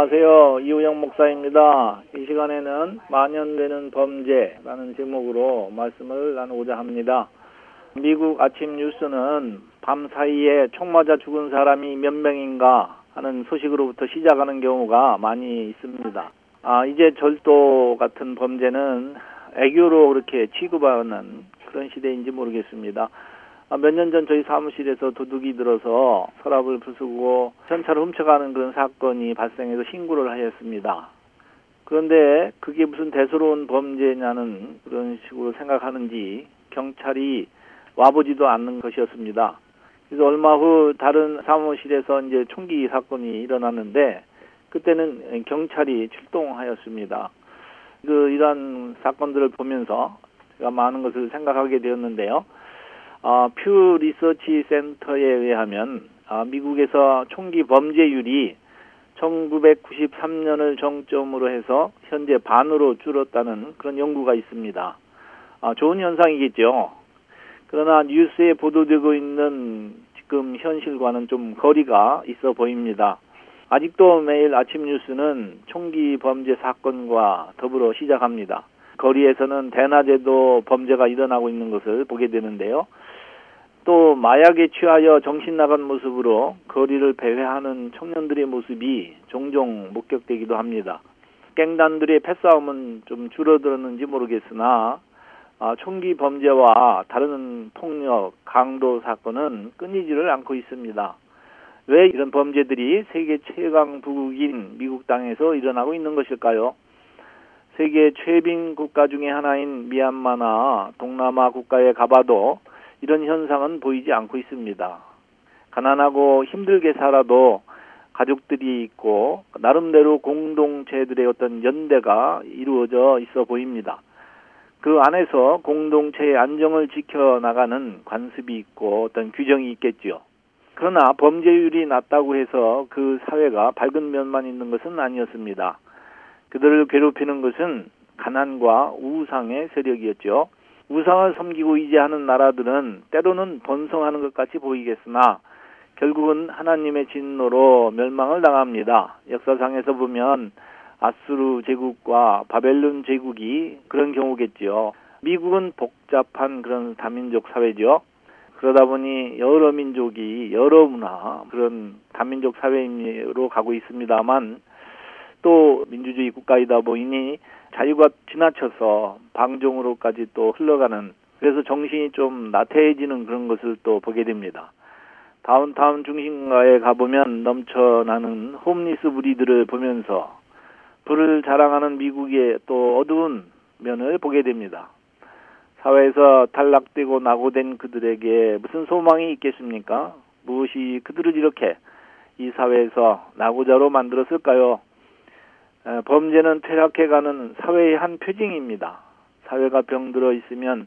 안녕하세요. 이우영 목사입니다. 이 시간에는 만연되는 범죄라는 제목으로 말씀을 나누고자 합니다. 미국 아침 뉴스는 밤 사이에 총 맞아 죽은 사람이 몇 명인가 하는 소식으로부터 시작하는 경우가 많이 있습니다. 아, 이제 절도 같은 범죄는 애교로 그렇게 취급하는 그런 시대인지 모르겠습니다. 아, 몇년 전 저희 사무실에서 도둑이 들어서 서랍을 부수고 현찰을 훔쳐가는 그런 사건이 발생해서 신고를 하였습니다. 그런데 그게 무슨 대수로운 범죄냐는 그런 식으로 생각하는지 경찰이 와보지도 않는 것이었습니다. 그래서 얼마 후 다른 사무실에서 이제 총기 사건이 일어났는데 그때는 경찰이 출동하였습니다. 그 이러한 사건들을 보면서 제가 많은 것을 생각하게 되었는데요. 어, 퓨 리서치 센터에 의하면 어, 미국에서 총기 범죄율이 1993년을 정점으로 해서 현재 반으로 줄었다는 그런 연구가 있습니다. 아, 좋은 현상이겠죠. 그러나 뉴스에 보도되고 있는 지금 현실과는 좀 거리가 있어 보입니다. 아직도 매일 아침 뉴스는 총기 범죄 사건과 더불어 시작합니다. 거리에서는 대낮에도 범죄가 일어나고 있는 것을 보게 되는데요. 또 마약에 취하여 정신 나간 모습으로 거리를 배회하는 청년들의 모습이 종종 목격되기도 합니다. 갱단들의 패싸움은 좀 줄어들었는지 모르겠으나 아, 총기 범죄와 다른 폭력, 강도 사건은 끊이지를 않고 있습니다. 왜 이런 범죄들이 세계 최강 부국인 미국 땅에서 일어나고 있는 것일까요? 세계 최빈 국가 중의 하나인 미얀마나 동남아 국가에 가봐도 이런 현상은 보이지 않고 있습니다. 가난하고 힘들게 살아도 가족들이 있고 나름대로 공동체들의 어떤 연대가 이루어져 있어 보입니다. 그 안에서 공동체의 안정을 지켜나가는 관습이 있고 어떤 규정이 있겠지요. 그러나 범죄율이 낮다고 해서 그 사회가 밝은 면만 있는 것은 아니었습니다. 그들을 괴롭히는 것은 가난과 우상의 세력이었죠. 우상을 섬기고 의지하는 나라들은 때로는 번성하는 것 같이 보이겠으나 결국은 하나님의 진노로 멸망을 당합니다. 역사상에서 보면 아수르 제국과 바벨론 제국이 그런 경우겠지요. 미국은 복잡한 그런 다민족 사회죠. 그러다 보니 여러 민족이 여러 문화 그런 다민족 사회로 가고 있습니다만 또 민주주의 국가이다 보니 자유가 지나쳐서 방종으로까지 또 흘러가는 그래서 정신이 좀 나태해지는 그런 것을 또 보게 됩니다. 다운타운 중심가에 가보면 넘쳐나는 홈리스 무리들을 보면서 불을 자랑하는 미국의 또 어두운 면을 보게 됩니다. 사회에서 탈락되고 낙오된 그들에게 무슨 소망이 있겠습니까? 무엇이 그들을 이렇게 이 사회에서 낙오자로 만들었을까요? 범죄는 퇴락해가는 사회의 한 표징입니다. 사회가 병들어 있으면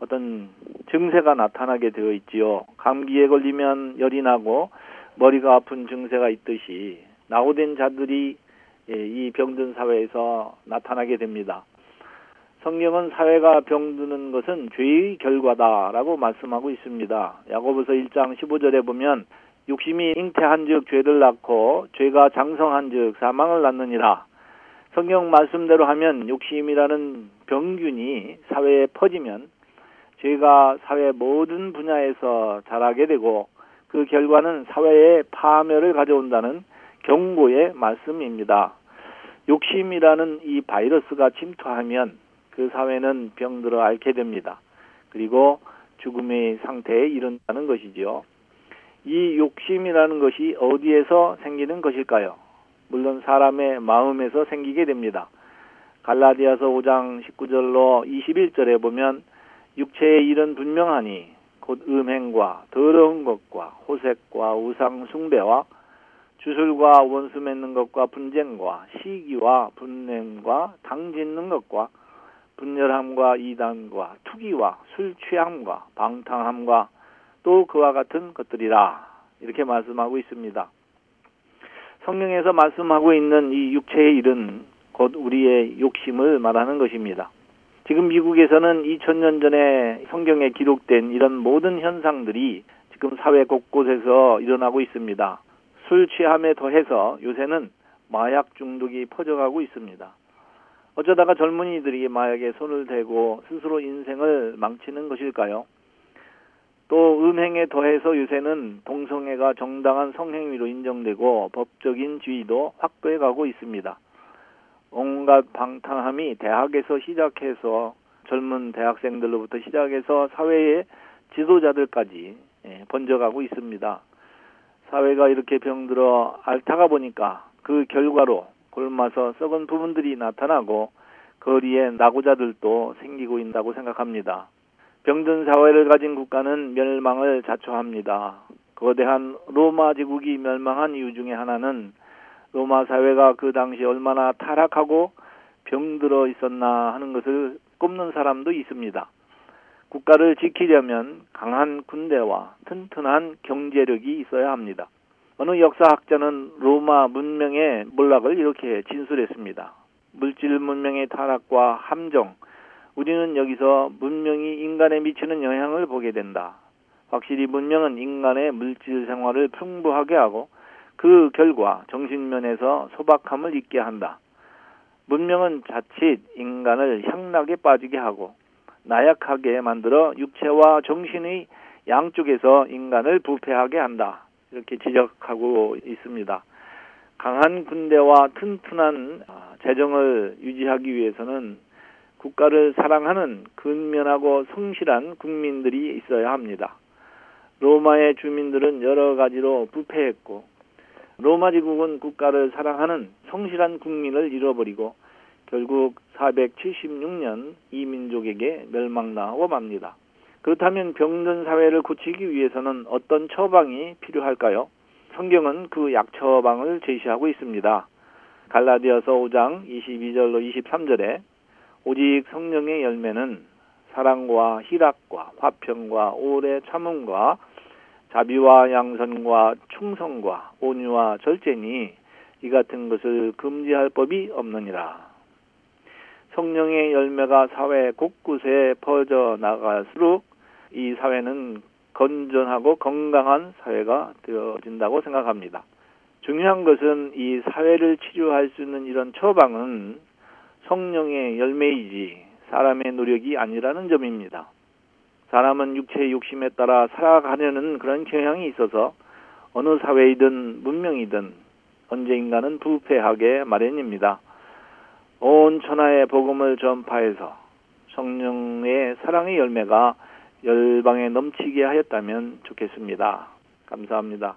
어떤 증세가 나타나게 되어 있지요. 감기에 걸리면 열이 나고 머리가 아픈 증세가 있듯이 낙오된 자들이 예, 이 병든 사회에서 나타나게 됩니다. 성경은 사회가 병드는 것은 죄의 결과다라고 말씀하고 있습니다. 야고보서 1장 15절에 보면 욕심이 잉태한즉 죄를 낳고 죄가 장성한즉 사망을 낳느니라. 성경 말씀대로 하면 욕심이라는 병균이 사회에 퍼지면 죄가 사회 모든 분야에서 자라게 되고 그 결과는 사회의 파멸을 가져온다는 경고의 말씀입니다. 욕심이라는 이 바이러스가 침투하면 그 사회는 병들어 앓게 됩니다. 그리고 죽음의 상태에 이른다는 것이지요. 이 욕심이라는 것이 어디에서 생기는 것일까요? 물론 사람의 마음에서 생기게 됩니다. 갈라디아서 5장 19절로 21절에 보면 육체의 일은 분명하니 곧 음행과 더러운 것과 호색과 우상 숭배와 주술과 원수 맺는 것과 분쟁과 시기와 분냄과 당 짓는 것과 분열함과 이단과 투기와 술 취함과 방탕함과 또 그와 같은 것들이라 이렇게 말씀하고 있습니다. 성경에서 말씀하고 있는 이 육체의 일은 곧 우리의 욕심을 말하는 것입니다. 지금 미국에서는 2000년 전에 성경에 기록된 이런 모든 현상들이 지금 사회 곳곳에서 일어나고 있습니다. 술 취함에 더해서 요새는 마약 중독이 퍼져가고 있습니다. 어쩌다가 젊은이들이 마약에 손을 대고 스스로 인생을 망치는 것일까요? 또 음행에 더해서 요새는 동성애가 정당한 성행위로 인정되고 법적인 지위도 확보해 가고 있습니다. 온갖 방탕함이 대학에서 시작해서 젊은 대학생들로부터 시작해서 사회의 지도자들까지 예, 번져가고 있습니다. 사회가 이렇게 병들어 앓다가 보니까 그 결과로 골마서 썩은 부분들이 나타나고 거리에 낙오자들도 생기고 있다고 생각합니다. 병든 사회를 가진 국가는 멸망을 자초합니다. 거대한 로마 제국이 멸망한 이유 중에 하나는 로마 사회가 그 당시 얼마나 타락하고 병들어 있었나 하는 것을 꼽는 사람도 있습니다. 국가를 지키려면 강한 군대와 튼튼한 경제력이 있어야 합니다. 어느 역사학자는 로마 문명의 몰락을 이렇게 진술했습니다. 물질 문명의 타락과 함정, 우리는 여기서 문명이 인간에 미치는 영향을 보게 된다. 확실히 문명은 인간의 물질 생활을 풍부하게 하고 그 결과 정신면에서 소박함을 잊게 한다. 문명은 자칫 인간을 향락에 빠지게 하고 나약하게 만들어 육체와 정신의 양쪽에서 인간을 부패하게 한다. 이렇게 지적하고 있습니다. 강한 군대와 튼튼한 재정을 유지하기 위해서는 국가를 사랑하는 근면하고 성실한 국민들이 있어야 합니다. 로마의 주민들은 여러 가지로 부패했고 로마 제국은 국가를 사랑하는 성실한 국민을 잃어버리고 결국 476년 이 민족에게 멸망나고 맙니다. 그렇다면 병든 사회를 고치기 위해서는 어떤 처방이 필요할까요? 성경은 그 약처방을 제시하고 있습니다. 갈라디아서 5장 22절로 23절에 오직 성령의 열매는 사랑과 희락과 화평과 오래 참음과 자비와 양선과 충성과 온유와 절제니 이 같은 것을 금지할 법이 없느니라. 성령의 열매가 사회 곳곳에 퍼져 나갈수록 이 사회는 건전하고 건강한 사회가 되어진다고 생각합니다. 중요한 것은 이 사회를 치료할 수 있는 이런 처방은 성령의 열매이지 사람의 노력이 아니라는 점입니다. 사람은 육체의 욕심에 따라 살아가려는 그런 경향이 있어서 어느 사회이든 문명이든 언제인가는 부패하게 마련입니다. 온 천하의 복음을 전파해서 성령의 사랑의 열매가 열방에 넘치게 하였다면 좋겠습니다. 감사합니다.